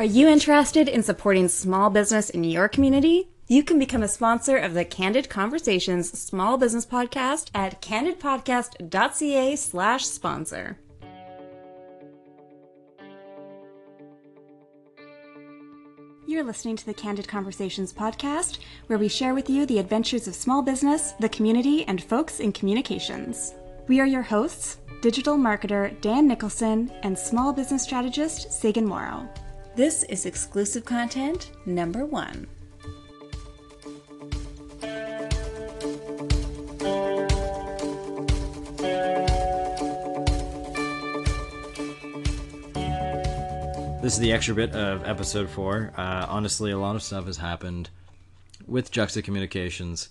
Are you interested in supporting small business in your community? You can become a sponsor of the Candid Conversations Small Business Podcast at candidpodcast.ca slash sponsor. You're listening to the Candid Conversations podcast, where we share with you the adventures of small business, the community, and folks in communications. We are your hosts, digital marketer Dan Nicholson and small business strategist Sagan Morrow. This is exclusive content number one. This is the extra bit of episode four. Uh, honestly, a lot of stuff has happened with Juxta Communications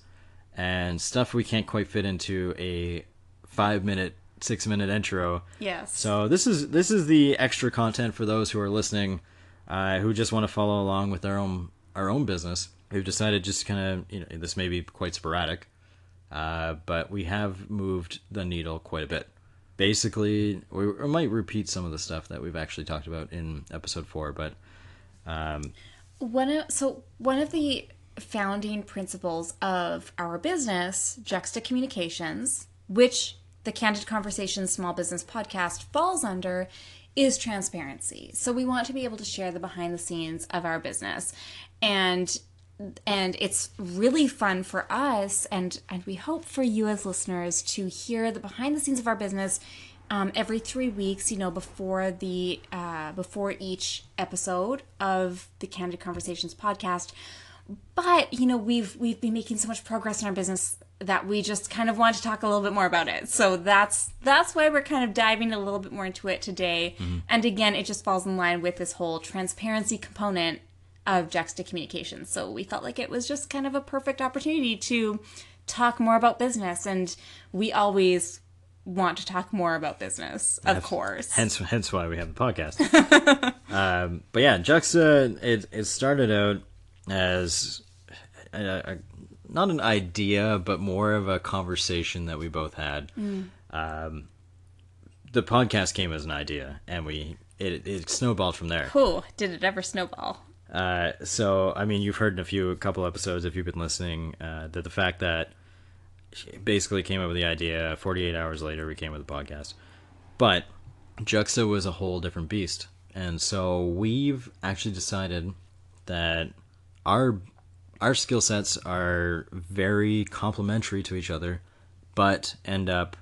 and stuff we can't quite fit into a five minute, six minute intro. Yes. So this is this is the extra content for those who are listening, uh, who just want to follow along with our own our own business. We've decided just kind of you know this may be quite sporadic, uh, but we have moved the needle quite a bit basically we, we might repeat some of the stuff that we've actually talked about in episode four but um, one of so one of the founding principles of our business juxta communications which the candid conversations small business podcast falls under is transparency. So we want to be able to share the behind the scenes of our business. And and it's really fun for us and and we hope for you as listeners to hear the behind the scenes of our business um, every three weeks you know before the uh, before each episode of the candid conversations podcast. But you know we've we've been making so much progress in our business that we just kind of want to talk a little bit more about it so that's that's why we're kind of diving a little bit more into it today and again it just falls in line with this whole transparency component of Juxta Communications. So we felt like it was just kind of a perfect opportunity to talk more about business. And we always want to talk more about business, of course. hence hence why we have the podcast um, but yeah juxta it, it started out as a, a, not an idea but more of a conversation that we both had um, the podcast came as an idea and we it, it snowballed from there Whew, did it ever snowball? Uh, so, I mean, you've heard in a few, a couple episodes, if you've been listening, uh, that the fact that she basically came up with the idea, 48 hours later, we came with the podcast. But Juxta was a whole different beast. And so we've actually decided that our our skill sets are very complementary to each other, but end up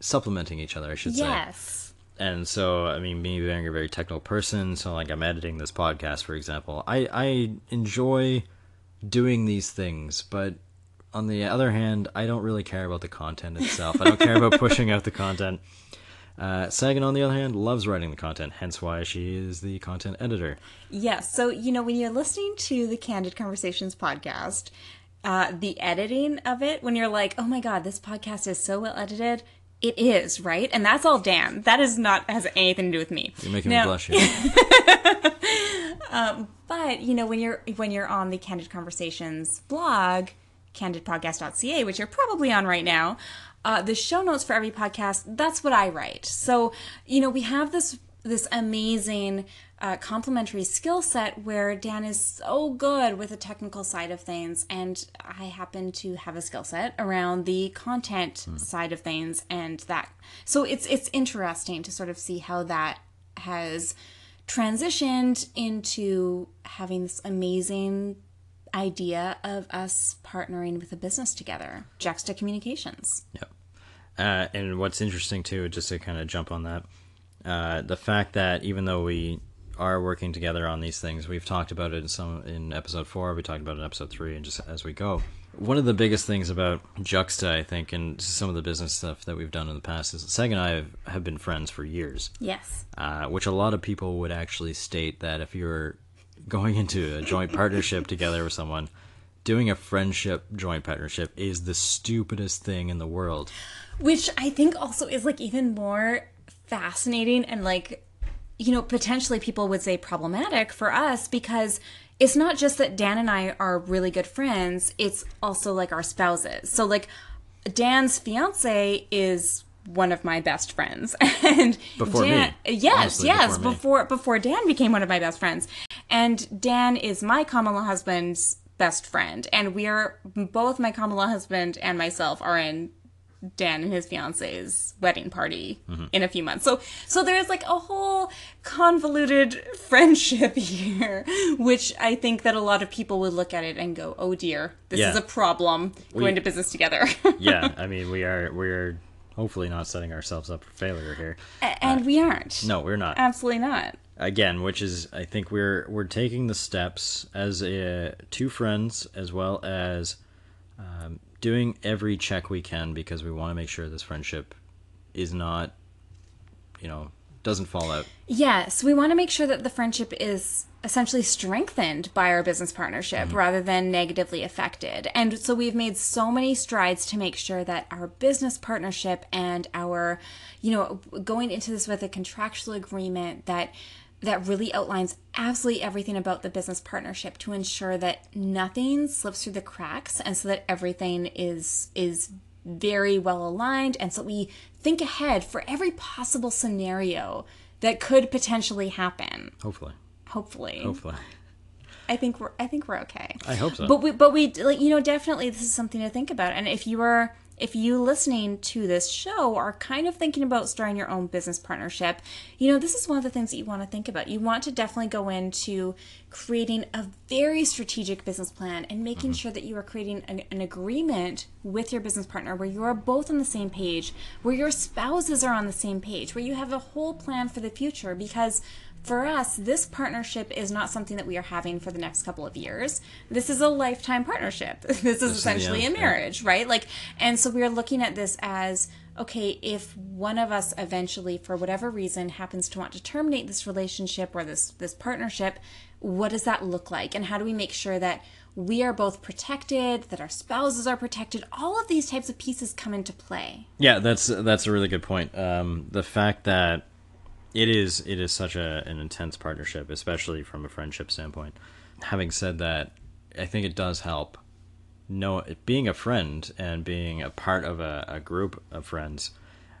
supplementing each other, I should say Yes. and so I mean, me being a very technical person, so like I'm editing this podcast, for example, I I enjoy doing these things, but on the other hand, I don't really care about the content itself. I don't care about pushing out the content. Uh, Sagan, on the other hand, loves writing the content, hence why she is the content editor. Yes. So, you know, when you're listening to the Candid Conversations podcast, uh, the editing of it, when you're like, oh my God, this podcast is so well edited, it is, right? And that's all Dan. That is not, has anything to do with me. You're making Now- me blush here. But you know, when you're when you're on the Candid Conversations blog, candidpodcast.ca, which you're probably on right now, uh, the show notes for every podcast, that's what I write. So, you know, we have this this amazing uh, complementary skill set where Dan is so good with the technical side of things, and I happen to have a skill set around the content side of things, and that. So it's it's interesting to sort of see how that has transitioned into having this amazing idea of us partnering with a business together, Juxta Communications. Yep. Uh, and what's interesting too, just to kind of jump on that, uh, the fact that even though we are working together on these things, we've talked about it in some in episode four, we talked about it in episode three, and just as we go. One of the biggest things about Juxta, I think, and some of the business stuff that we've done in the past is Seg and I have, have been friends for years Yes. uh, which a lot of people would actually state that if you're going into a joint partnership together with someone, doing a friendship joint partnership is the stupidest thing in the world. Which I think also is like even more fascinating and like, you know, potentially people would say problematic for us because it's not just that Dan and I are really good friends, it's also like our spouses. So, like, Dan's fiance is one of my best friends. And Before Dan, me. yes, Honestly, yes, before before before Dan became one of my best friends. And Dan is my common law husband's best friend, and we are both my common law husband and myself are in Dan and his fiance's wedding party Mm-hmm. in a few months. So so there's like a whole convoluted friendship here, which I think that a lot of people would look at it and go, "Oh dear, this Yeah. is a problem going to business together." yeah, I mean, we are we're hopefully not setting ourselves up for failure here. and we aren't. No, we're not. Absolutely not. Again, which is I think we're we're taking the steps as a, two friends as well as um, doing every check we can because we want to make sure this friendship is not, you know, doesn't fall out. Yes, we want to make sure that the friendship is essentially strengthened by our business partnership mm-hmm. rather than negatively affected. And so we've made so many strides to make sure that our business partnership and our, you know, going into this with a contractual agreement that that really outlines absolutely everything about the business partnership to ensure that nothing slips through the cracks and so that everything is is very well aligned and so we think ahead for every possible scenario that could potentially happen. Hopefully, hopefully hopefully. i think we're i think we're okay I hope so. but we but we like you know definitely this is something to think about and if you are if you listening to this show are kind of thinking about starting your own business partnership you know this is one of the things that you want to think about you want to definitely go into creating a very strategic business plan and making Mm-hmm. sure that you are creating an, an agreement with your business partner where you are both on the same page where your spouses are on the same page where you have a whole plan for the future because for us, this partnership is not something that we are having for the next couple of years. This is a lifetime partnership. This is the essentially a yeah. marriage, right? Like, and so we are looking at this as okay, if one of us eventually, for whatever reason, happens to want to terminate this relationship or this this partnership, what does that look like, and how do we make sure that we are both protected, that our spouses are protected? All of these types of pieces come into play. Yeah, that's that's a really good point. Um, the fact that it is it is such a an intense partnership, especially from a friendship standpoint. Having said that, I think it does help. Know being a friend and being a part of a, a group of friends.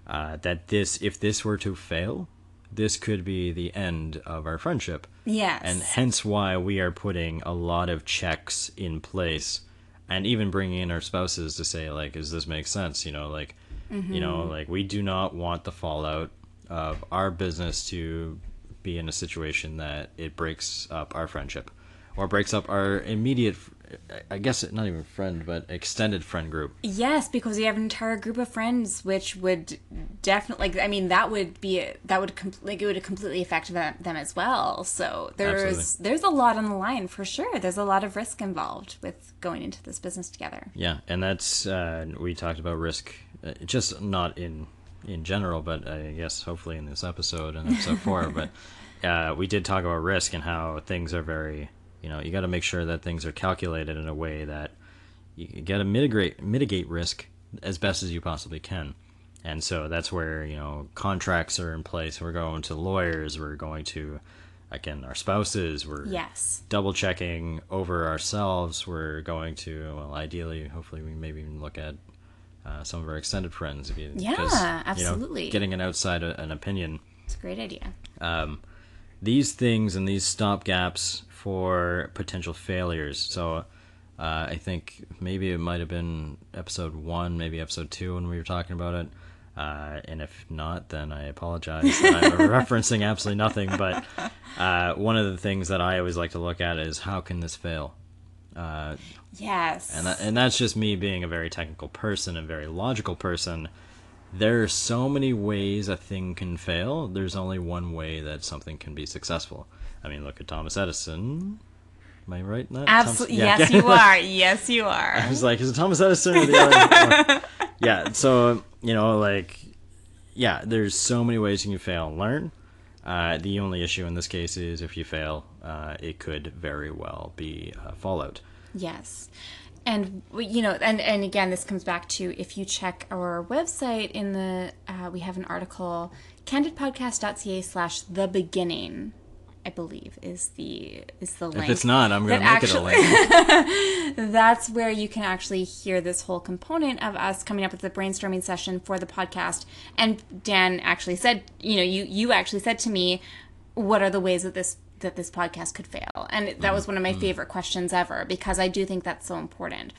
Uh, that this, if this were to fail, this could be the end of our friendship. Yes. And hence why we are putting a lot of checks in place and even bringing in our spouses to say like does this make sense you know like you know like we do not want the fallout of our business to be in a situation that it breaks up our friendship or breaks up our immediate i guess not even friend but extended friend group Yes, because you have an entire group of friends, which would definitely, like, I mean, that would be that would com- like it would completely affect them, them as well. So there's Absolutely. there's a lot on the line for sure. There's a lot of risk involved with going into this business together. Yeah, and that's uh, we talked about risk, uh, just not in in general, but I guess hopefully in this episode and episode four. but uh, we did talk about risk and how things are very, you know, you got to make sure that things are calculated in a way that you got to mitigate mitigate risk as best as you possibly can. And so that's where you know contracts are in place. We're going to lawyers. We're going to again our spouses. We're Yes. double checking over ourselves. We're going to, well, ideally, hopefully, we maybe even look at uh, some of our extended friends. If you, Yeah, 'cause, you know, absolutely. getting an outside uh, an opinion. It's a great idea. These things and these stop gaps for potential failures. So uh, I think maybe it might have been episode one, maybe episode two when we were talking about it. Uh, and if not, then I apologize. I'm referencing absolutely nothing. But uh, one of the things that I always like to look at is how can this fail? Yes. and that, and that's just me being a very technical person and very logical person. There are so many ways a thing can fail. There's only one way that something can be successful. I mean, look at Thomas Edison. Am I right in that? Absolutely. Thomas- Yes, you are. Yes, you are. I was like, is it Thomas Edison or the other? yeah. So you know, like, yeah, there's so many ways you can fail and learn. Uh, the only issue in this case is if you fail, uh, it could very well be uh, fallout. Yes. And you know, and and again, this comes back to if you check our website in the uh, we have an article candidpodcast.ca slash the beginning, I believe is the is the link. If it's not, I'm going to make actually- it a link. That's where you can actually hear this whole component of us coming up with the brainstorming session for the podcast. And Dan actually said, you know, you you actually said to me, what are the ways that this that this podcast could fail? And that was mm-hmm. one of my mm-hmm. favorite questions ever because I do think that's so important.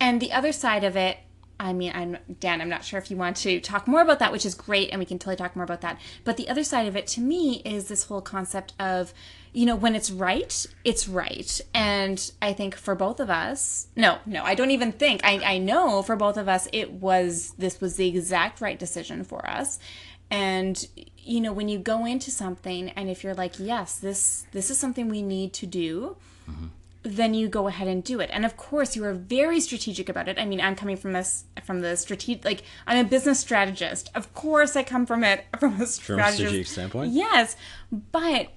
And the other side of it, I mean, I'm Dan. I'm not sure if you want to talk more about that, which is great, and we can totally talk more about that. But the other side of it, to me, is this whole concept of, you know, when it's right, it's right. And I think for both of us, no, no, I don't even think. I, I know for both of us, it was this was the exact right decision for us. And you know, when you go into something, and if you're like, yes, this this is something we need to do mm-hmm. Then you go ahead and do it. And of course, you are very strategic about it. I mean, I'm coming from this from the strategic like I'm a business strategist. Of course, I come from it from a From a strategic standpoint? Yes, but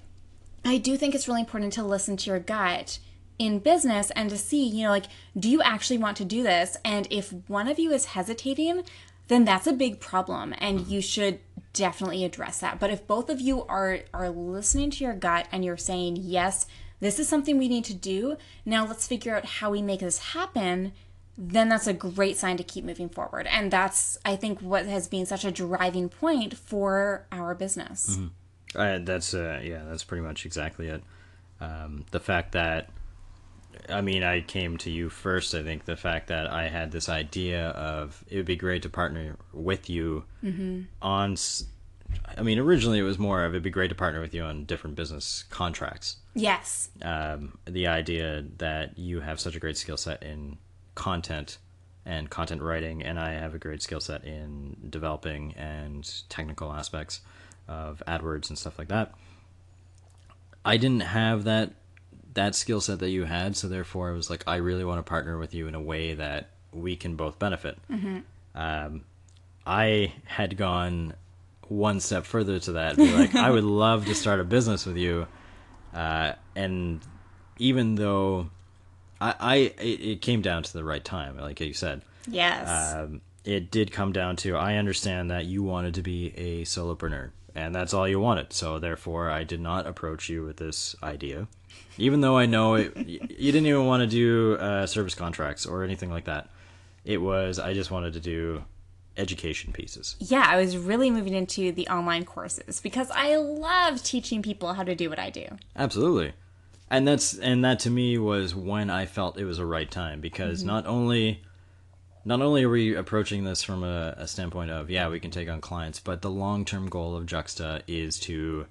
I do think it's really important to listen to your gut in business and to see, you know, like, do you actually want to do this? And if one of you is hesitating, then that's a big problem and mm-hmm. you should definitely address that. But if both of you are are listening to your gut and you're saying, "Yes, this is something we need to do. Now let's figure out how we make this happen." Then that's a great sign to keep moving forward. And that's I think what has been such a driving point for our business. Uh, that's uh, yeah, that's pretty much exactly it. Um, the fact that, I mean, I came to you first. I think the fact that I had this idea of it would be great to partner with you on. s- I mean, originally it was more of it'd be great to partner with you on different business contracts. Yes. Um, the idea that you have such a great skill set in content and content writing, and I have a great skill set in developing and technical aspects of AdWords and stuff like that. I didn't have that that skill set that you had, so therefore I was like, I really want to partner with you in a way that we can both benefit. Um, I had gone one step further to that, be like, I would love to start a business with you, uh, and even though I, I it, it came down to the right time, like you said, Yes. um, it did come down to I understand that you wanted to be a solopreneur, and that's all you wanted. So therefore, I did not approach you with this idea, even though I know it, you didn't even want to do uh, service contracts or anything like that. It was I just wanted to do education pieces. yeah, I was really moving into the online courses because I love teaching people how to do what I do. Absolutely. And that's and that to me was when I felt it was a right time because not only not only are we approaching this from a, a standpoint of yeah we can take on clients, but the long term goal of Juxta is to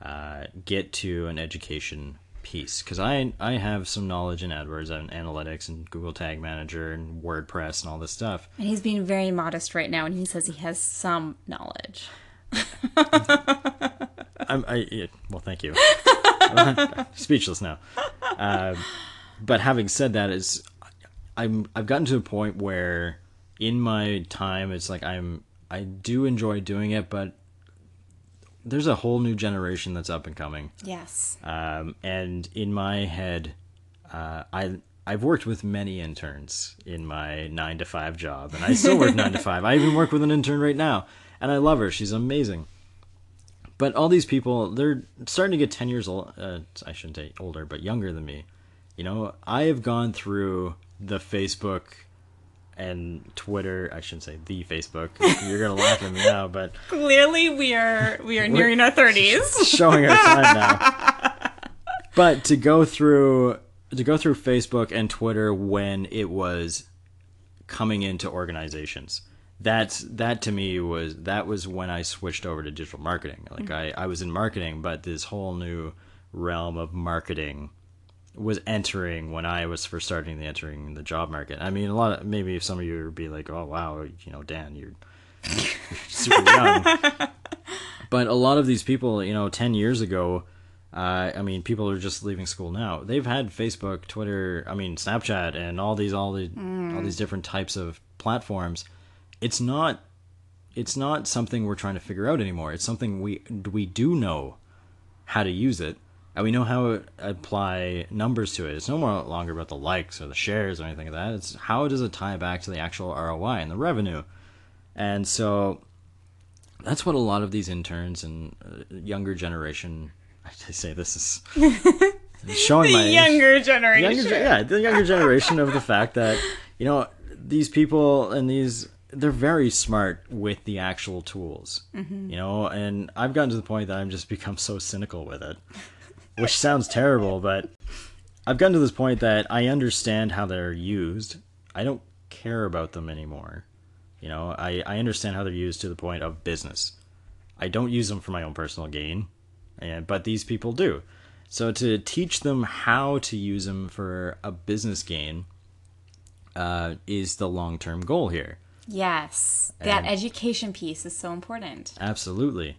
uh, get to an education piece because I I have some knowledge in AdWords and analytics and Google Tag Manager and WordPress and all this stuff. And he's being very modest right now, and he says he has some knowledge. I'm, I yeah, well, thank you. Speechless now. Um, but having said that, is I'm I've gotten to a point where in my time it's like I'm I do enjoy doing it, but there's a whole new generation that's up and coming. Yes. Um, and in my head, uh, I I've worked with many interns in my nine to five job, and I still work nine to five. I even work with an intern right now, and I love her. She's amazing. But all these people, they're starting to get ten years old. Uh, I shouldn't say older, but younger than me. You know, I have gone through the Facebook and Twitter. I shouldn't say the Facebook. You're gonna laugh at me now, but Clearly, we are we are nearing our thirties. showing our time now. But to go through to go through Facebook and Twitter when it was coming into organizations. That's that to me was that was when I switched over to digital marketing. Like mm-hmm. I, I was in marketing, but this whole new realm of marketing was entering when I was first starting the entering the job market. I mean, a lot of maybe some of you would be like, "Oh wow, you know, Dan, you're, you're super young." but a lot of these people, you know, ten years ago, uh, I mean, people are just leaving school now. They've had Facebook, Twitter, I mean, Snapchat, and all these all the all these different types of platforms. It's not it's not something we're trying to figure out anymore. It's something we we do know how to use it, and we know how to apply numbers to it. It's no more longer about the likes or the shares or anything like that. It's how does it tie back to the actual ROI and the revenue. And so that's what a lot of these interns and uh, younger generation I say this is showing my the age. younger generation. younger, yeah, the younger generation of the fact that you know these people and these they're very smart with the actual tools, you know. And I've gotten to the point that I've just become so cynical with it, which sounds terrible, but I've gotten to this point that I understand how they're used. I don't care about them anymore. You know, I, I understand how they're used to the point of business. I don't use them for my own personal gain, and but these people do. So to teach them how to use them for a business gain uh, is the long term goal here. Yes, that And- education piece is so important. Absolutely,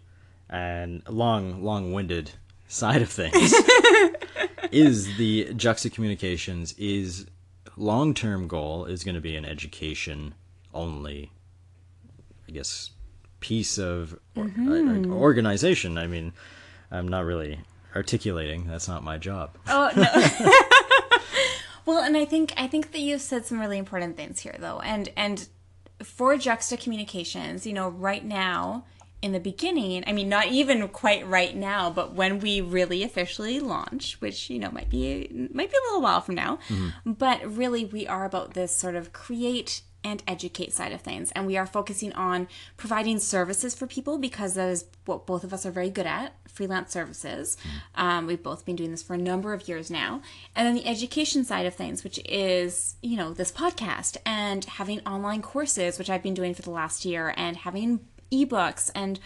and long long winded side of things is the Juxta Communications is long term goal is going to be an education only, I guess, piece of or, uh, organization. I mean, I'm not really articulating. That's not my job. Oh no. well, and I think I think that you've said some really important things here, though, and and for Juxta Communications, you know, right now in the beginning, I mean, not even quite right now, but when we really officially launch, which you know might be might be a little while from now, but really we are about this sort of create and educate side of things. And we are focusing on providing services for people because that is what both of us are very good at freelance services. Um, we've both been doing this for a number of years now. And then the education side of things, which is, you know, this podcast and having online courses, which I've been doing for the last year, and having ebooks and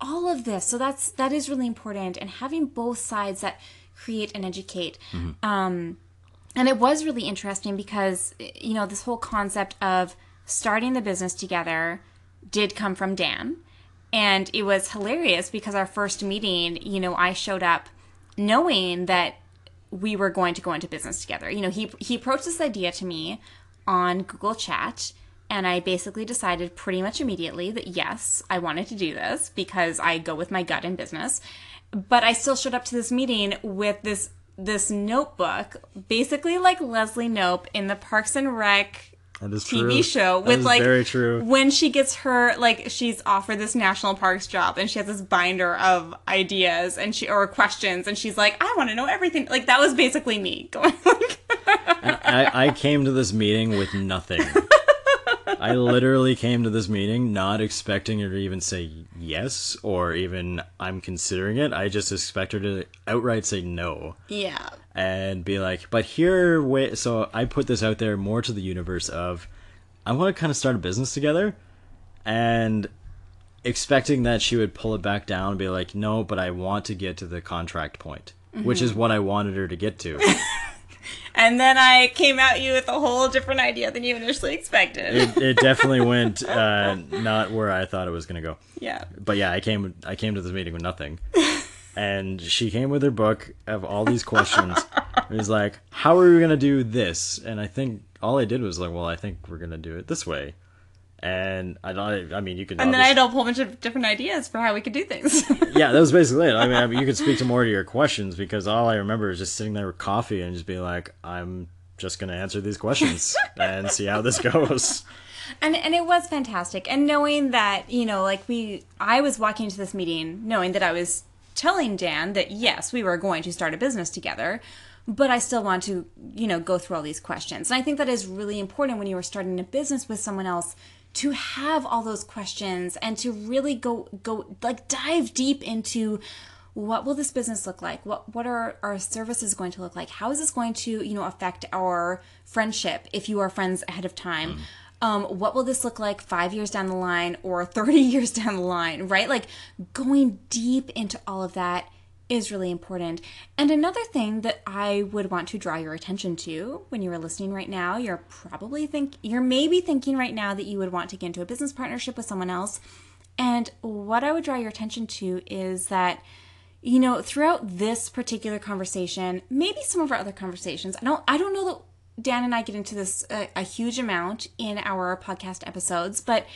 all of this. So that's that is really important. And having both sides that create and educate. Um, and it was really interesting because, you know, this whole concept of starting the business together did come from Dan. And it was hilarious because our first meeting, you know, I showed up knowing that we were going to go into business together. You know, he he approached this idea to me on Google Chat and I basically decided pretty much immediately that yes, I wanted to do this because I go with my gut in business. But I still showed up to this meeting with this this notebook, basically like Leslie Knope in the Parks and Rec TV true. show That with like very true. when she gets her like she's offered this national parks job and she has this binder of ideas and she or questions and she's like I want to know everything like that was basically me going like I, I came to this meeting with nothing. I literally came to this meeting not expecting her to even say yes or even I'm considering it. I just expect her to outright say no yeah and be like, but here, wait. So I put this out there more to the universe of I want to kind of start a business together and expecting that she would pull it back down and be like, no, but I want to get to the contract point, which is mm-hmm. what I wanted her to get to. and then I came at you with a whole different idea than you initially expected it, it definitely went uh, not where I thought it was going to go. yeah But yeah, I came I came to this meeting with nothing. And she came with her book of all these questions. it was like, "How are we going to do this?" And I think all I did was like, "Well, I think we're going to do it this way." And I don't I mean, you could and then I had a whole bunch of different ideas for how we could do things Yeah, that was basically it. I mean, I mean, you could speak to more to your questions because all I remember is just sitting there with coffee and just being like, "I'm just going to answer these questions and see how this goes." and and it was fantastic and knowing that you know like we i was walking into this meeting knowing that i was telling dan that yes we were going to start a business together but i still want to you know go through all these questions and i think that is really important when you are starting a business with someone else to have all those questions and to really go go like dive deep into what will this business look like? What what are our services going to look like? How is this going to you know affect our friendship if you are friends ahead of time? Um, what will this look like five years down the line or 30 years down the line right? Like going deep into all of that is really important. And another thing that i would want to draw your attention to when you are listening right now you're probably think you're maybe thinking right now that you would want to get into a business partnership with someone else. And what i would draw your attention to is that you know throughout this particular conversation maybe some of our other conversations i don't i don't know that dan and i get into this a, a huge amount in our podcast episodes but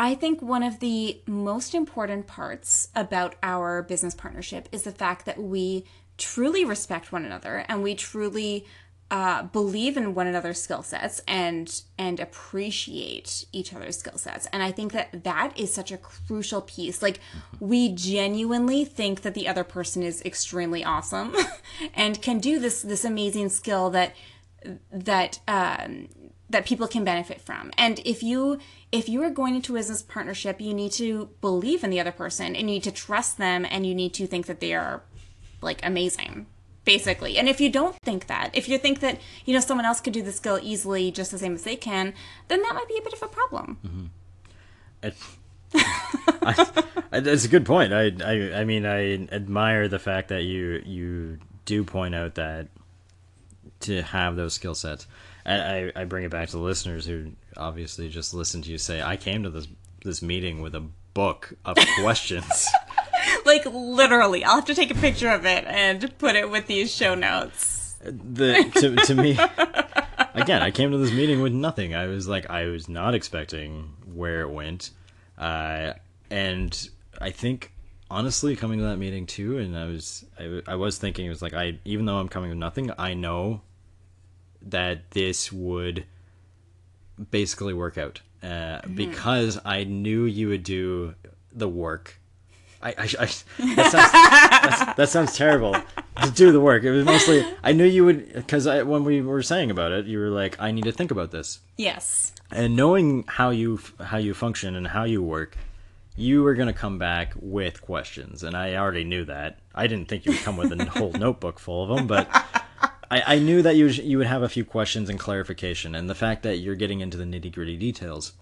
i think one of the most important parts about our business partnership is the fact that we truly respect one another and we truly uh, believe in one another's skill sets and and appreciate each other's skill sets. And i think that that is such a crucial piece. Like we genuinely think that the other person is extremely awesome and can do this this amazing skill that that um, that people can benefit from. And if you if you are going into a business partnership you need to believe in the other person and you need to trust them and you need to think that they are like amazing basically. And if you don't think that, if you think that, you know, someone else could do the skill easily just the same as they can, then that might be a bit of a problem. Mm-hmm. It, I, that's a good point. I, I, I mean, I admire the fact that you you do point out that to have those skill sets. And I, I bring it back to the listeners who obviously just listened to you say, I came to this this meeting with a book of questions. like literally, I'll have to take a picture of it and put it with these show notes. The to, to me, again, I came to this meeting with nothing. I was like, I was not expecting where it went, uh, and I think honestly, coming to that meeting too, and I was I, I was thinking it was like I even though I'm coming with nothing, I know that this would basically work out uh, mm-hmm. because I knew you would do the work I, I, I that, sounds, that sounds terrible to do the work. It was mostly I knew you would because when we were saying about it, you were like, I need to think about this. Yes. And knowing how you how you function and how you work, you were gonna come back with questions, and I already knew that. I didn't think you would come with a whole notebook full of them, but I, I knew that you you would have a few questions and clarification, and the fact that you're getting into the nitty gritty details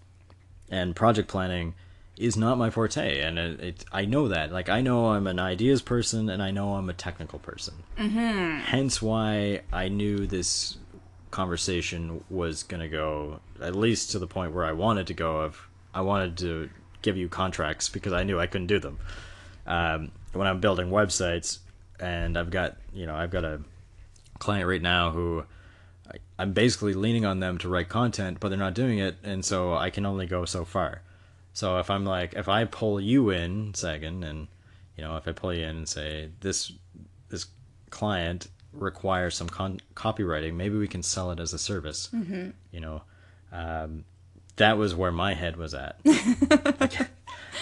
and project planning is not my forte, and it, it, I know that. Like I know I'm an ideas person, and I know I'm a technical person. Mm-hmm. Hence why I knew this conversation was going to go at least to the point where I wanted to go. Of I wanted to give you contracts because I knew I couldn't do them. Um, when I'm building websites, and I've got you know I've got a client right now who I'm basically leaning on them to write content, but they're not doing it, and so I can only go so far. So if I'm like, if I pull you in, Sagan, and you know, if I pull you in and say this this client requires some con- copywriting, maybe we can sell it as a service. Mm-hmm. You know, um, that was where my head was at. like,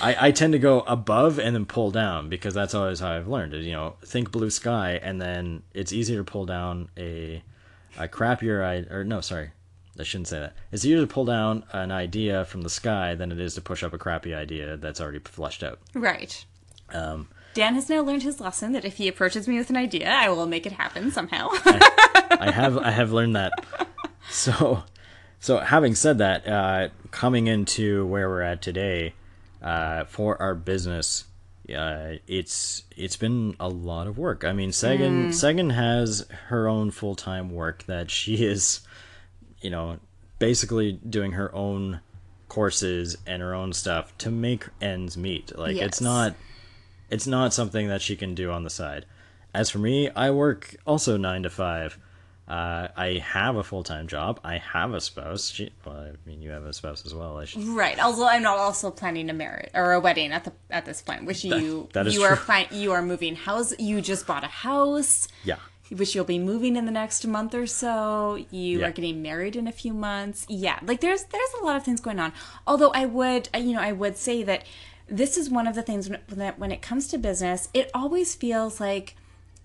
I, I tend to go above and then pull down because that's always how I've learned it. You know, think blue sky, and then it's easier to pull down a a crappier I or no, sorry, I shouldn't say that. It's easier to pull down an idea from the sky than it is to push up a crappy idea that's already flushed out. Right. Um, Dan has now learned his lesson that if he approaches me with an idea, I will make it happen somehow. I, I, have I have learned that. So, so having said that, uh, coming into where we're at today, uh, for our business, uh, it's it's been a lot of work. I mean, Sagan mm. Sagan has her own full time work that she is you know, basically doing her own courses and her own stuff to make ends meet. Like yes. it's not it's not something that she can do on the side. As for me, I work also 9 to 5. Uh, I have a full time job. I have a spouse. She, well, I mean, you have a spouse as well. Right. Although I'm not also planning a marriage or a wedding at the at this point, which you that, that you true. are plan- you are moving house. You just bought a house. Yeah which you'll be moving in the next month or so. You yeah. are getting married in a few months. Yeah, like there's there's a lot of things going on. Although I would, you know, I would say that this is one of the things that when it comes to business, it always feels like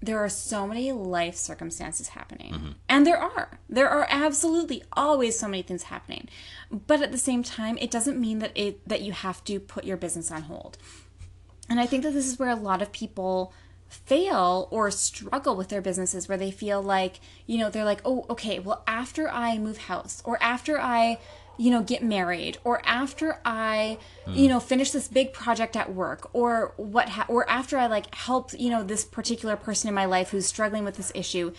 there are so many life circumstances happening. Mm-hmm. And there are. There are absolutely always so many things happening. But at the same time, it doesn't mean that it that you have to put your business on hold. And I think that this is where a lot of people fail or struggle with their businesses where they feel like, you know, they're like, oh, okay, well, after I move house or after I, you know, get married or after I, mm. you know, finish this big project at work or what, ha- or after I like help, you know, this particular person in my life who's struggling with this issue,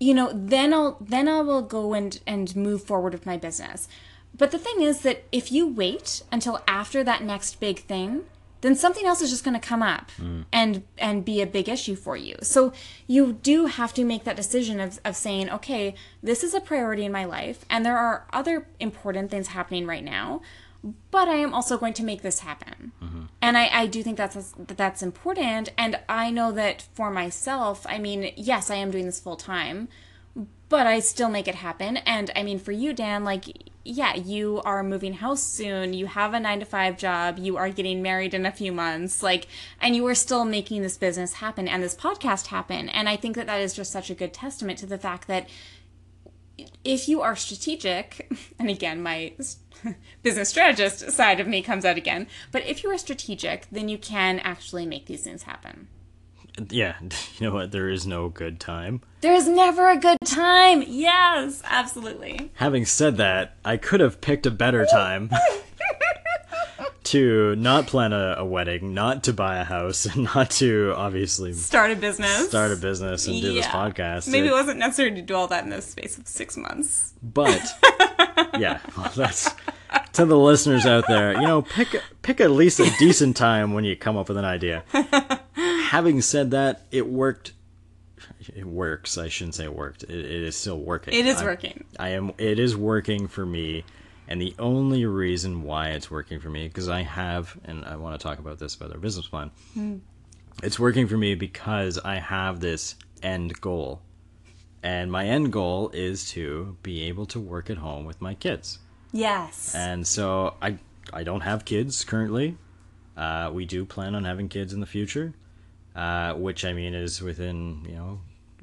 you know, then I'll, then I will go and, and move forward with my business. But the thing is that if you wait until after that next big thing, then something else is just going to come up mm. and and be a big issue for you. So you do have to make that decision of, of saying, okay, this is a priority in my life, and there are other important things happening right now, but I am also going to make this happen. Mm-hmm. And I, I do think that's that that's important. And I know that for myself, I mean, yes, I am doing this full time, but I still make it happen. And I mean, for you, Dan, like, yeah, you are moving house soon. You have a nine to five job. You are getting married in a few months. Like, and you are still making this business happen and this podcast happen. And I think that that is just such a good testament to the fact that if you are strategic, and again, my business strategist side of me comes out again, but if you are strategic, then you can actually make these things happen. Yeah, you know what? There is no good time. There is never a good time. Yes, absolutely. Having said that, I could have picked a better time to not plan a, a wedding, not to buy a house, and not to obviously Start a business. start a business and do this podcast. Maybe It- it wasn't necessary to do all that in the space of six months. but yeah, well, that's to the listeners out there. You know, pick pick at least a decent time when you come up with an idea. Having said that, it worked. It works. I shouldn't say it worked. It, it is still working. It is I'm- working. I am. It is working for me, and the only reason why it's working for me because I have, and I want to talk about this about our business plan. It's working for me because I have this end goal, and my end goal is to be able to work at home with my kids. Yes. And so I I don't have kids currently. Uh, we do plan on having kids in the future, uh, which I mean is within you know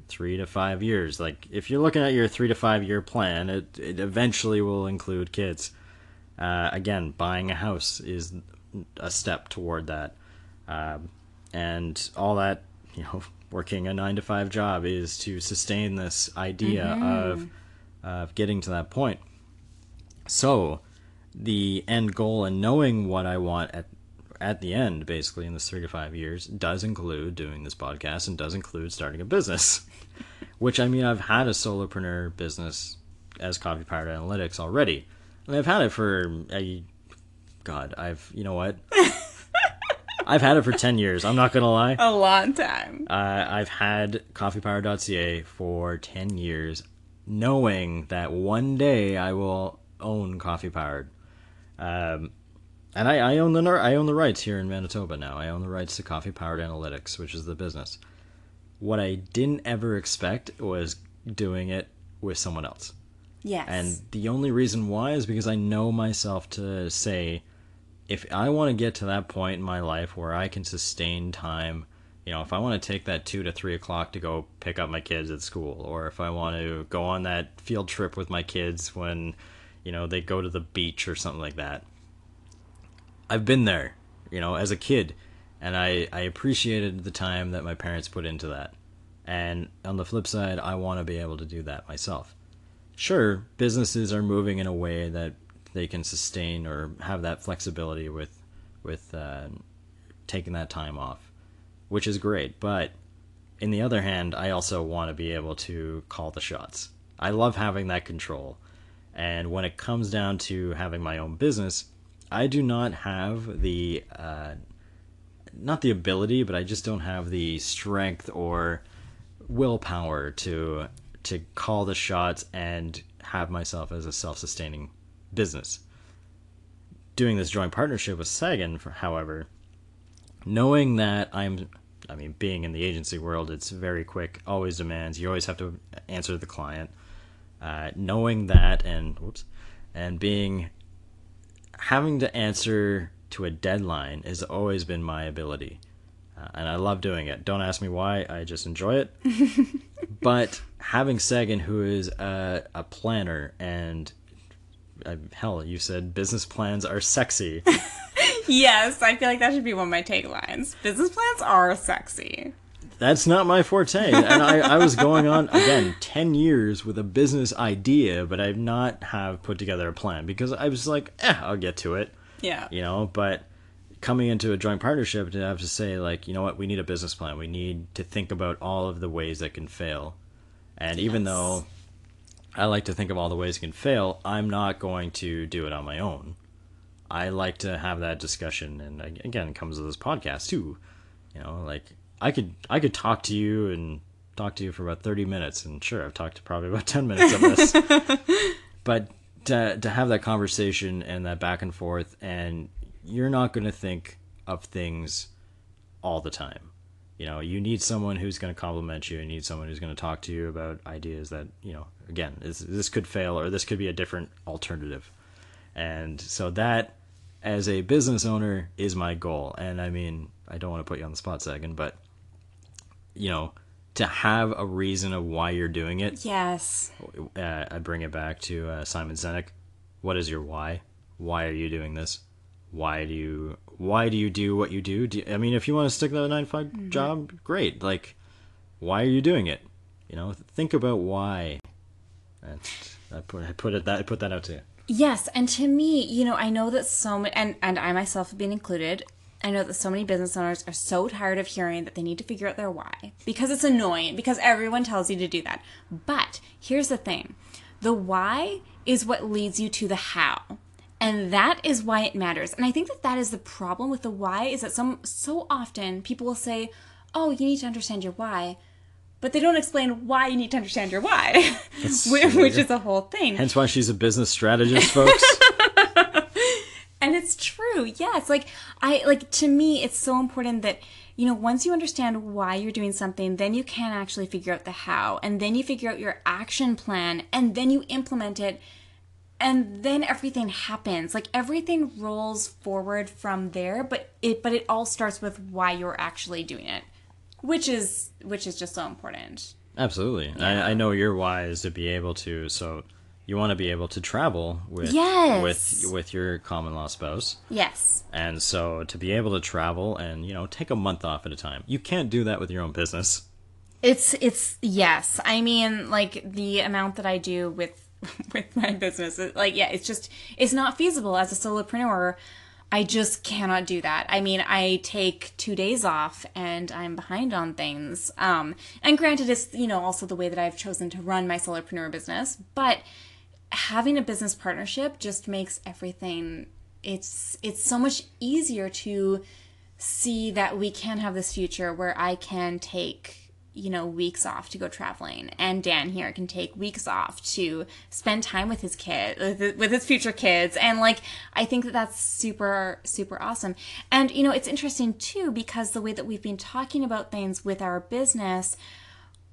three to five years. Like if you're looking at your three to five year plan, it it eventually will include kids. Uh, again, buying a house is a step toward that, um, and all that you know, working a nine to five job is to sustain this idea of of getting to that point. So, the end goal and knowing what I want at at the end, basically in this three to five years, does include doing this podcast and does include starting a business. Which I mean, I've had a solopreneur business as Coffee Powered Analytics already, and I've had it for a God. I've you know what. I've had it for 10 years. I'm not going to lie. a long time. Uh, I've had coffeepower.ca for 10 years, knowing that one day I will own Coffee Powered. Um, and I, I own the I own the rights here in Manitoba now. I own the rights to Coffee Powered Analytics, which is the business. What I didn't ever expect was doing it with someone else. Yes. And the only reason why is because I know myself to say, if I want to get to that point in my life where I can sustain time, you know, if I want to take that two to three o'clock to go pick up my kids at school, or if I want to go on that field trip with my kids when, you know, they go to the beach or something like that. I've been there, you know, as a kid, and I, I appreciated the time that my parents put into that. And on the flip side, I want to be able to do that myself. Sure businesses are moving in a way that they can sustain or have that flexibility with with uh, taking that time off which is great. But in the other hand i also want to be able to call the shots. I love having that control. And when it comes down to having my own business i do not have the uh, not the ability but i just don't have the strength or willpower to to call the shots and have myself as a self-sustaining business. Doing this joint partnership with Sagan, however, knowing that I'm I mean being in the agency world it's very quick, always demands, you always have to answer the client. Uh, knowing that and whoops and being having to answer to a deadline has always been my ability. Uh, and I love doing it. Don't ask me why, I just enjoy it. but having Sagan, who is a, a planner, and uh, hell, you said business plans are sexy. yes, I feel like that should be one of my taglines. Business plans are sexy. That's not my forte. And I, I was going on, again, 10 years with a business idea, but I've not have put together a plan because I was like, eh, I'll get to it. Yeah. you know but coming into a joint partnership to have to say like you know what? We need a business plan. We need to think about all of the ways that can fail. And even though i like to think of all the ways it can fail i'm not going to do it on my own. I like to have that discussion. And again it comes to this podcast too. You know like i could i could talk to you and talk to you for about 30 minutes and sure i've talked to probably about 10 minutes of this but to, to have that conversation and that back and forth and you're not going to think of things all the time You know, you need someone who's going to compliment you. You need someone who's going to talk to you about ideas that you know. Again, this, this could fail or this could be a different alternative. And so that, as a business owner, is my goal. And I mean, I don't want to put you on the spot, Sagan, but you know, to have a reason of why you're doing it. Yes. Uh, I bring it back to uh, Simon Sinek. What is your why? Why are you doing this? Why do you why do you do what you do? do you, I mean, if you want to stick to a nine to 5 mm-hmm. job, great. Like, why are you doing it? You know, think about why. And I put I put it that I put that out to you. Yes, and to me, you know, I know that so many, and and I myself have been included. I know that so many business owners are so tired of hearing that they need to figure out their why because it's annoying because everyone tells you to do that. But here's the thing the why is what leads you to the how. And that is why it matters. And I think that that is the problem with the why is that some so often people will say, "Oh, you need to understand your why." But they don't explain why you need to understand your why, which is a whole thing. Hence why she's a business strategist, folks. and it's true it's like i like to me it's so important that you know once you understand why you're doing something then you can actually figure out the how and then you figure out your action plan and then you implement it and then everything happens like everything rolls forward from there but it but it all starts with why you're actually doing it which is which is just so important absolutely yeah. I, I know your why is to be able to so you want to be able to travel with yes. with with your common law spouse. Yes. And so to be able to travel and you know take a month off at a time. You can't do that with your own business. It's it's yes. I mean like the amount that I do with with my business like yeah, it's just it's not feasible as a solopreneur. I just cannot do that. I mean, I take two days off and I'm behind on things. Um, and granted, it's, you know, also the way that I've chosen to run my solopreneur business, but having a business partnership just makes everything it's it's so much easier to see that we can have this future where I can take you know weeks off to go traveling and Dan here can take weeks off to spend time with his kid with his future kids. And like I think that that's super super awesome. And you know it's interesting too because the way that we've been talking about things with our business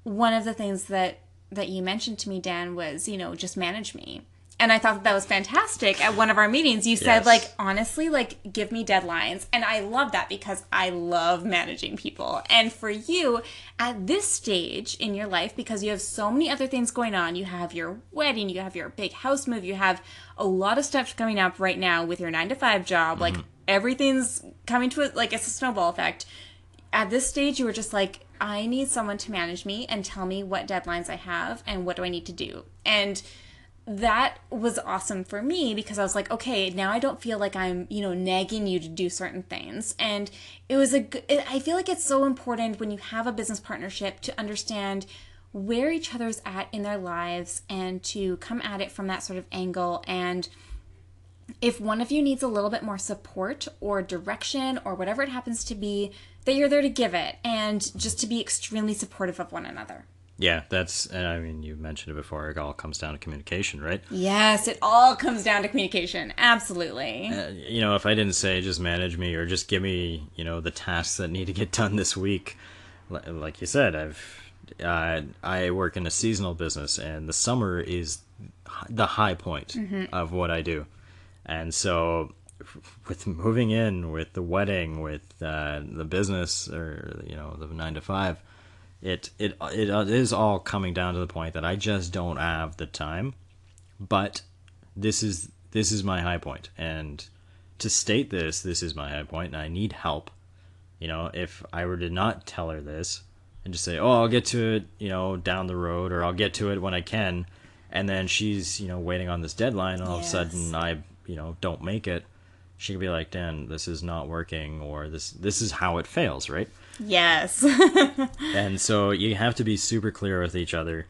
one of the things that that you mentioned to me, Dan, was, you know, just manage me. And I thought that, that was fantastic. At one of our meetings, you said, yes. like, honestly, like, give me deadlines. And I love that because I love managing people. And for you, at this stage in your life, because you have so many other things going on, you have your wedding, you have your big house move, you have a lot of stuff coming up right now with your nine to five job. Mm-hmm. Like, everything's coming to it, like, it's a snowball effect. At this stage, you were just like, I need someone to manage me and tell me what deadlines I have and what do I need to do. And that was awesome for me because I was like, okay, now I don't feel like I'm, you know, nagging you to do certain things. And it was a good, I feel like it's so important when you have a business partnership to understand where each other's at in their lives and to come at it from that sort of angle. And if one of you needs a little bit more support or direction or whatever it happens to be, that you're there to give it and just to be extremely supportive of one another. Yeah, that's, and I mean, you mentioned it before, it all comes down to communication, right? Yes, it all comes down to communication. Absolutely. Uh, you know, if I didn't say just manage me or just give me, you know, the tasks that need to get done this week, like you said, I've, uh, I work in a seasonal business and the summer is the high point mm-hmm. of what I do. And so with moving in, with the wedding, with uh, the business, or you know, the nine to five, it it it is all coming down to the point that I just don't have the time. But this is this is my high point, and to state this, this is my high point, and I need help. You know, if I were to not tell her this and just say, "Oh, I'll get to it," you know, down the road, or I'll get to it when I can, and then she's you know waiting on this deadline, and all yes. of a sudden I you know don't make it she could be like, Dan, this is not working, or this this is how it fails, right? Yes. and so you have to be super clear with each other.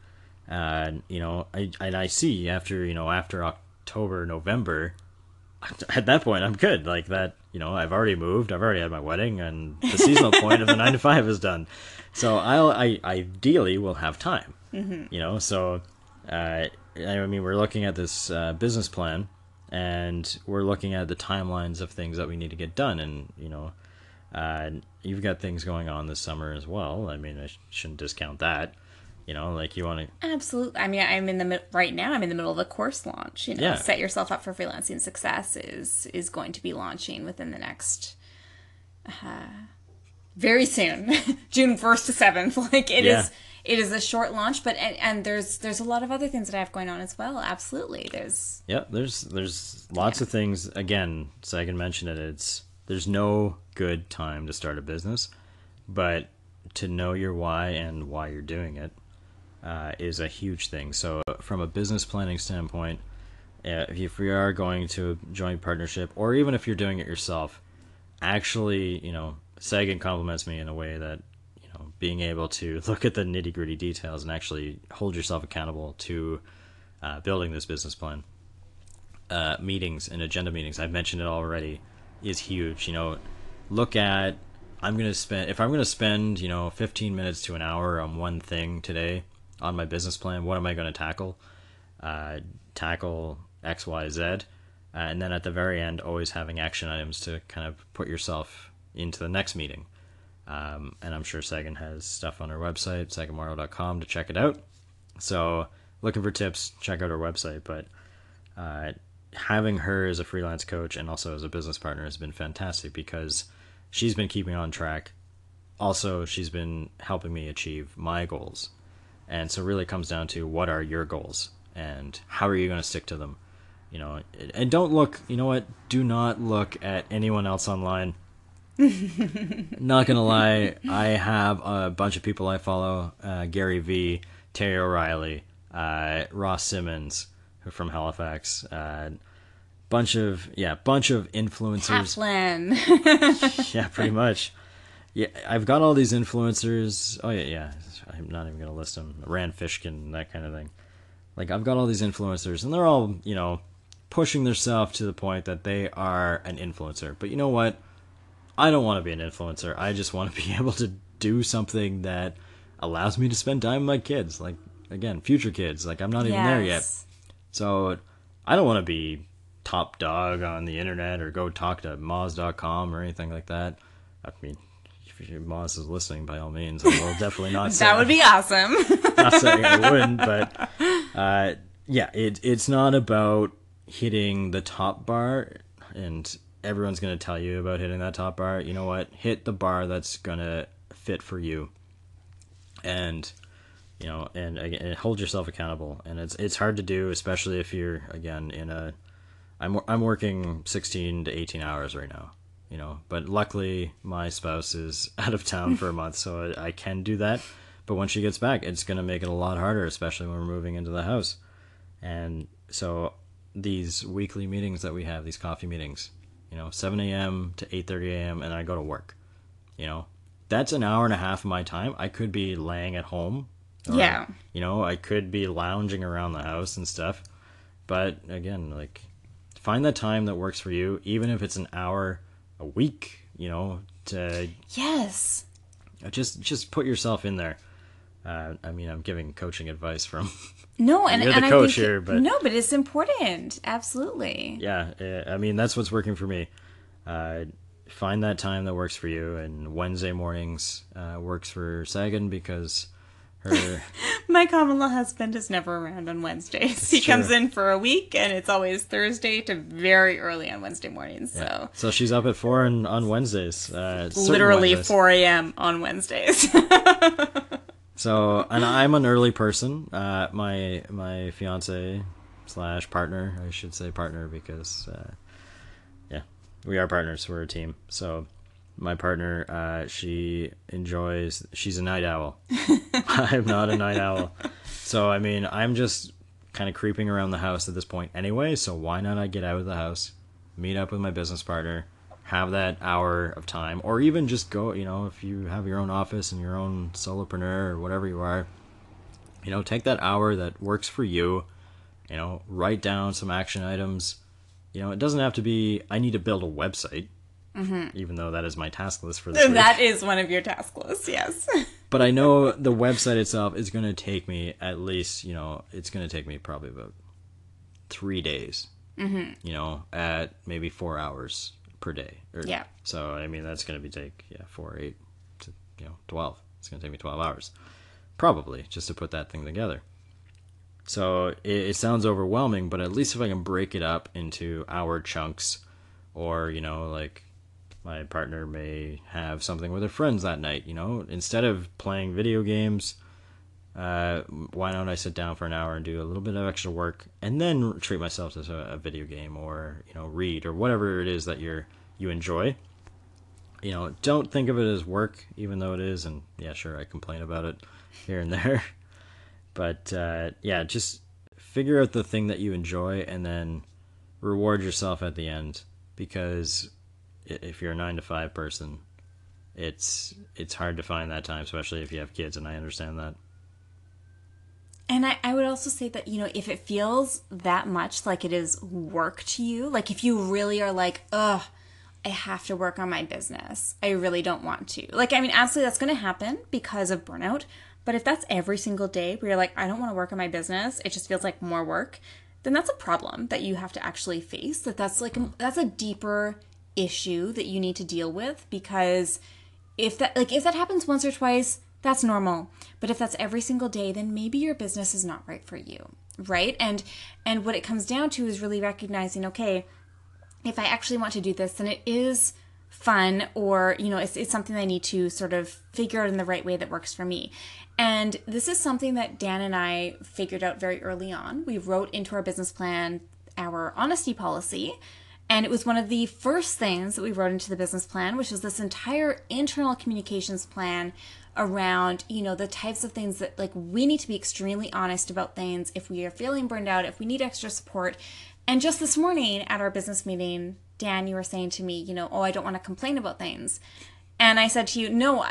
Uh, you know, I and I see after you know after October, November, at that point I'm good. Like that, you know, I've already moved, I've already had my wedding, and the seasonal point of the nine to five is done. So I'll I ideally will have time. Mm-hmm. You know, so uh, I mean we're looking at this uh, business plan and we're looking at the timelines of things that we need to get done and you know uh, you've got things going on this summer as well. I mean, I sh- shouldn't discount that. You know, like you want to. Absolutely. I mean, I'm in the mid- right now. I'm in the middle of a course launch. You know, Yeah. set yourself up for freelancing success is is going to be launching within the next uh, very soon, June first to seventh. Like it is, Yeah. It is a short launch, but and, and there's there's a lot of other things that I have going on as well. Absolutely, there's Yeah, there's there's lots of things. Again, Sagan mentioned it. It's there's no good time to start a business, but to know your why and why you're doing it uh, is a huge thing. So, from a business planning standpoint, uh, if you are going to a joint partnership, or even if you're doing it yourself, actually, you know, Sagan compliments me in a way that being able to look at the nitty gritty details and actually hold yourself accountable to uh, building this business plan. Uh, meetings and agenda meetings, I've mentioned it already, is huge. You know, look at I'm gonna spend if I'm gonna spend you know 15 minutes to an hour on one thing today on my business plan. What am I going to tackle? Uh, tackle X, Y, Z, uh, and then at the very end, always having action items to kind of put yourself into the next meeting. Um, and I'm sure Sagan has stuff on her website, saganmorrow.com, to check it out. So, looking for tips, check out her website. But uh, having her as a freelance coach and also as a business partner has been fantastic because she's been keeping on track. Also, she's been helping me achieve my goals. And so, really comes down to what are your goals and how are you going to stick to them? You know, and don't look, you know what? Do not look at anyone else online. not gonna lie, I have a bunch of people I follow: uh, Gary V, Terry O'Reilly, uh, Ross Simmonds, who from Halifax. Uh, bunch of yeah, bunch of influencers. Kaplan. yeah, pretty much. Yeah, I've got all these influencers. Oh yeah, yeah. I'm not even gonna list them. Rand Fishkin, that kind of thing. Like I've got all these influencers, and they're all you know pushing themselves to the point that they are an influencer. But you know what? I don't want to be an influencer. I just want to be able to do something that allows me to spend time with my kids. Like again, future kids. Like I'm not even there yet. So I don't want to be top dog on the internet or go talk to Moz.com or anything like that. I mean, if Moz is listening, by all means, I will definitely not say That would be awesome. not saying I wouldn't, but uh, yeah, it, it's not about hitting the top bar, and everyone's going to tell you about hitting that top bar. You know what? Hit the bar that's going to fit for you, and you know, and again, hold yourself accountable. And it's it's hard to do, especially if you're again in a. I'm I'm working 16 to 18 hours right now, you know. But luckily, my spouse is out of town for a month, so I, I can do that. But when she gets back, it's going to make it a lot harder, especially when we're moving into the house. And so these weekly meetings that we have, these coffee meetings, you know, 7 a.m. to 8:30 a.m. and I go to work. You know, that's an hour and a half of my time. I could be laying at home. or, Yeah. You know, I could be lounging around the house and stuff. But again, like find the time that works for you, even if it's an hour a week, you know, to yes. just just put yourself in there. Uh, I mean, I'm giving coaching advice from No, and, You're the and I coach think, here, but- no, but it's important. Absolutely. yeah, uh, I mean that's what's working for me. Uh, find that time that works for you, and Wednesday mornings uh, works for Sagan because her My common law husband is never around on Wednesdays. he true. comes in for a week, and it's always Thursday to very early on Wednesday mornings. So so she's up at four on, on Wednesdays. Uh, literally Wednesdays. 4 a.m. on Wednesdays. So, and I'm an early person. Uh, my my fiance slash partner, I should say partner because, uh, yeah, we are partners. We're a team. So, my partner, uh, she enjoys. She's a night owl. I'm not a night owl. So, I mean, I'm just kind of creeping around the house at this point anyway. So, why not I get out of the house, meet up with my business partner, have that hour of time, or even just go, you know, if you have your own office and your own solopreneur or whatever you are, you know, take that hour that works for you, you know, write down some action items. You know, it doesn't have to be, I need to build a website, even though that is my task list for this week. that is one of your task lists, yes. But I know the website itself is going to take me at least, you know, it's going to take me probably about three days. Mm-hmm. You know, at maybe four hours per day. Or, Yeah. So I mean that's going to be take yeah four eight to you know twelve. It's going to take me twelve hours, probably just to put that thing together. So it, it sounds overwhelming, but at least if I can break it up into hour chunks, or you know like my partner may have something with her friends that night. You know instead of playing video games. Uh, why don't I sit down for an hour and do a little bit of extra work and then treat myself to a, a video game or you know read or whatever it is that you're you enjoy. You know, don't think of it as work, even though it is. And yeah, sure, I complain about it here and there, but uh, yeah, just figure out the thing that you enjoy and then reward yourself at the end because if you're a nine to five person, it's it's hard to find that time, especially if you have kids, and I understand that. And I, I would also say that, you know, if it feels that much like it is work to you, like if you really are like, ugh, I have to work on my business, I really don't want to. Like, I mean, absolutely that's going to happen because of burnout. But if that's every single day where you're like, I don't want to work on my business, it just feels like more work, then that's a problem that you have to actually face. That that's like, that's a deeper issue that you need to deal with because if that like if that happens once or twice that's normal. But if that's every single day then maybe your business is not right for you right? And and what it comes down to is really recognizing okay if i actually want to do this then it is fun or you know it's, it's something i need to sort of figure out in the right way that works for me. And this is something that dan and i figured out very early on. We wrote into our business plan our honesty policy and it was one of the first things that we wrote into the business plan, which was this entire internal communications plan around, you know, the types of things that like we need to be extremely honest about things if we are feeling burned out, if we need extra support. And just this morning at our business meeting, Dan, you were saying to me, you know, oh, I don't want to complain about things. And I said to you, no,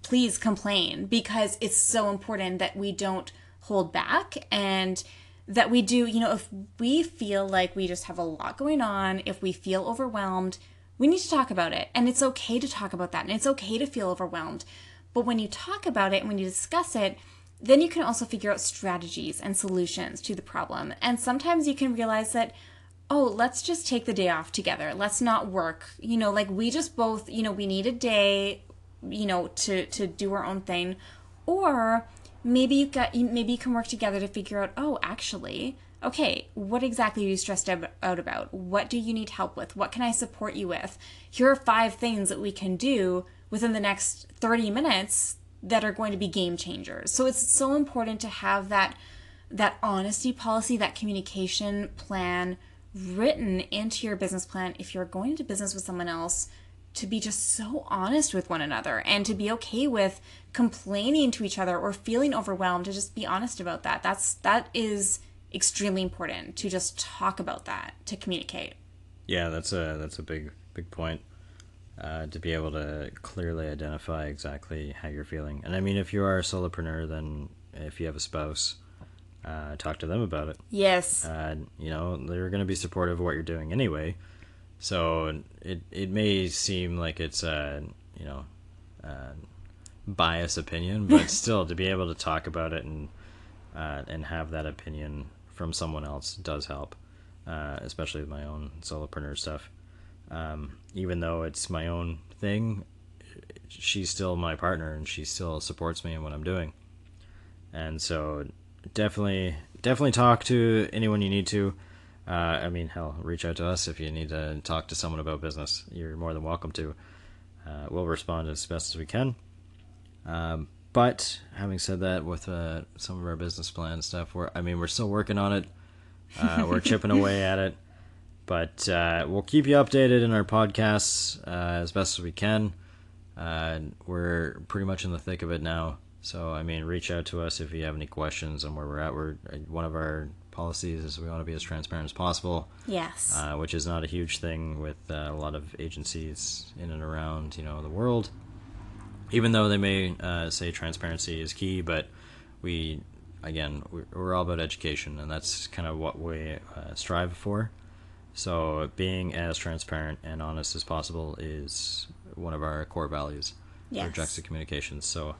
please complain because it's so important that we don't hold back and that we do, you know, if we feel like we just have a lot going on, if we feel overwhelmed, we need to talk about it. And it's okay to talk about that. And it's okay to feel overwhelmed. But when you talk about it and when you discuss it, then you can also figure out strategies and solutions to the problem. And sometimes you can realize that, oh, let's just take the day off together. Let's not work. You know, like we just both, you know, we need a day, you know, to to do our own thing. Or maybe you got maybe you can work together to figure out oh actually okay what exactly are you stressed out about? What do you need help with? What can i support you with? Here are five things that we can do within the next 30 minutes that are going to be game changers. So it's so important to have that that honesty policy that communication plan written into your business plan if you're going into business with someone else to be just so honest with one another and to be okay with complaining to each other or feeling overwhelmed to just be honest about that that's that is extremely important to just talk about that to communicate Yeah, that's a that's a big big point. Uh, to be able to clearly identify exactly how you're feeling, and I mean, if you are a solopreneur, then if you have a spouse, uh, talk to them about it. yes Uh, you know, they're going to be supportive of what you're doing anyway. So it it may seem like it's a you know uh, biased opinion, but still to be able to talk about it and uh, and have that opinion from someone else does help, uh, especially with my own solopreneur stuff. Um, even though it's my own thing, she's still my partner and she still supports me in what I'm doing. And so definitely definitely talk to anyone you need to. Uh, I mean, hell, reach out to us if you need to talk to someone about business. You're more than welcome to. Uh, we'll respond as best as we can. Um, but having said that, with uh, some of our business plan stuff, we're I mean we're still working on it. Uh, we're chipping away at it, but uh, we'll keep you updated in our podcasts uh, as best as we can. Uh, we're pretty much in the thick of it now, so I mean, reach out to us if you have any questions on where we're at. We're one of our policies is we want to be as transparent as possible yes uh, which is not a huge thing with uh, a lot of agencies in and around you know the world. Even though they may uh, say transparency is key, but we again we're, all about education, and that's kind of what we uh, strive for. So being as transparent and honest as possible is one of our core values Yes. for Juxta Communications. So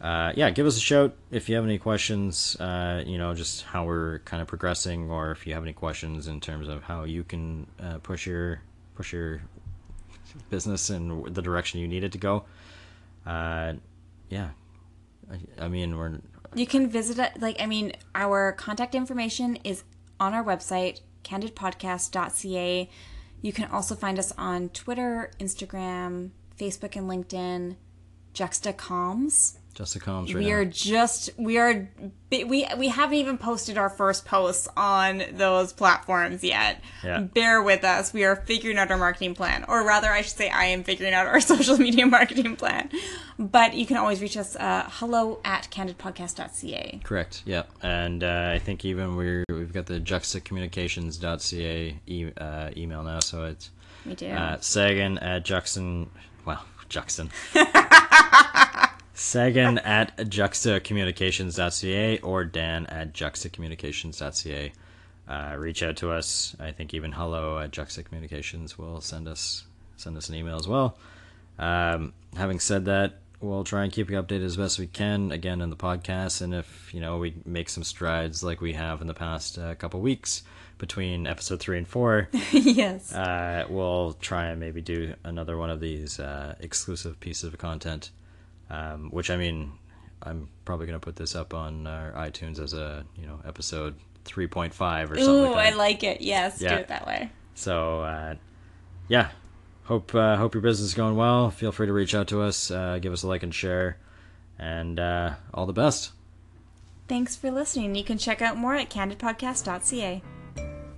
uh, yeah, give us a shout if you have any questions. Uh, you know, just how we're kind of progressing, or if you have any questions in terms of how you can uh, push your push your business in the direction you need it to go, uh, yeah. I, I mean, we're You can visit it. Like, I mean, our contact information is on our website, candidpodcast.ca. You can also find us on Twitter, Instagram, Facebook, and LinkedIn. Juxta Comms. Just the comms right We are just we are we we haven't even posted our first posts on those platforms yet. Yeah. Bear with us. We are figuring out our marketing plan, or rather, I should say, I am figuring out our social media marketing plan. But you can always reach us. Uh, hello at candidpodcast.ca. Correct. Yeah, and uh, I think even we're we've got the juxtacommunications.ca e- uh, email now, so it's We do. uh, Sagan at Juxon. Well, Juxon. Sagan at juxtacommunications.ca or Dan at juxtacommunications.ca. Uh, reach out to us. I think even hello at juxtacommunications will send us send us an email as well. Um, having said that, we'll try and keep you updated as best we can again in the podcast. And if you know we make some strides like we have in the past uh, couple weeks between episode three and four, yes. uh, we'll try and maybe do another one of these uh, exclusive pieces of content. Um, which I mean, I'm probably gonna put this up on our iTunes as a you know episode 3.5 or something Ooh, like I like it. Yes, Yeah. do it that way. So uh, yeah, hope uh, hope your business is going well. Feel free to reach out to us, uh, give us a like and share, and uh, all the best. Thanks for listening. You can check out more at candidpodcast.ca.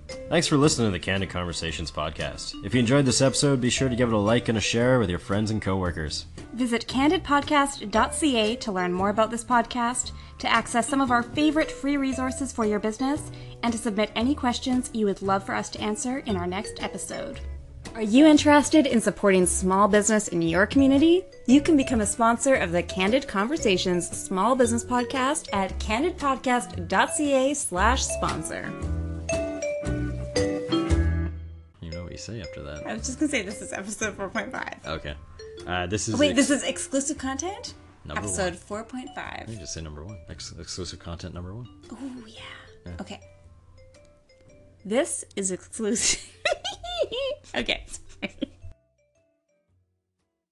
Thanks for listening to the Candid Conversations podcast. If you enjoyed this episode, be sure to give it a like and a share with your friends and coworkers. Visit candidpodcast.ca to learn more about this podcast, to access some of our favorite free resources for your business, and to submit any questions you would love for us to answer in our next episode. Are you interested in supporting small business in your community? You can become a sponsor of the Candid Conversations Small Business Podcast at candidpodcast.ca slash sponsor. You know what you say after that. I was just to say this is episode 4.5. Okay. Uh, this is Wait, ex- this is exclusive content? Number episode one. 4.5. You just say number one. Ex- exclusive content number one. Oh yeah. Okay. This is exclusive. okay.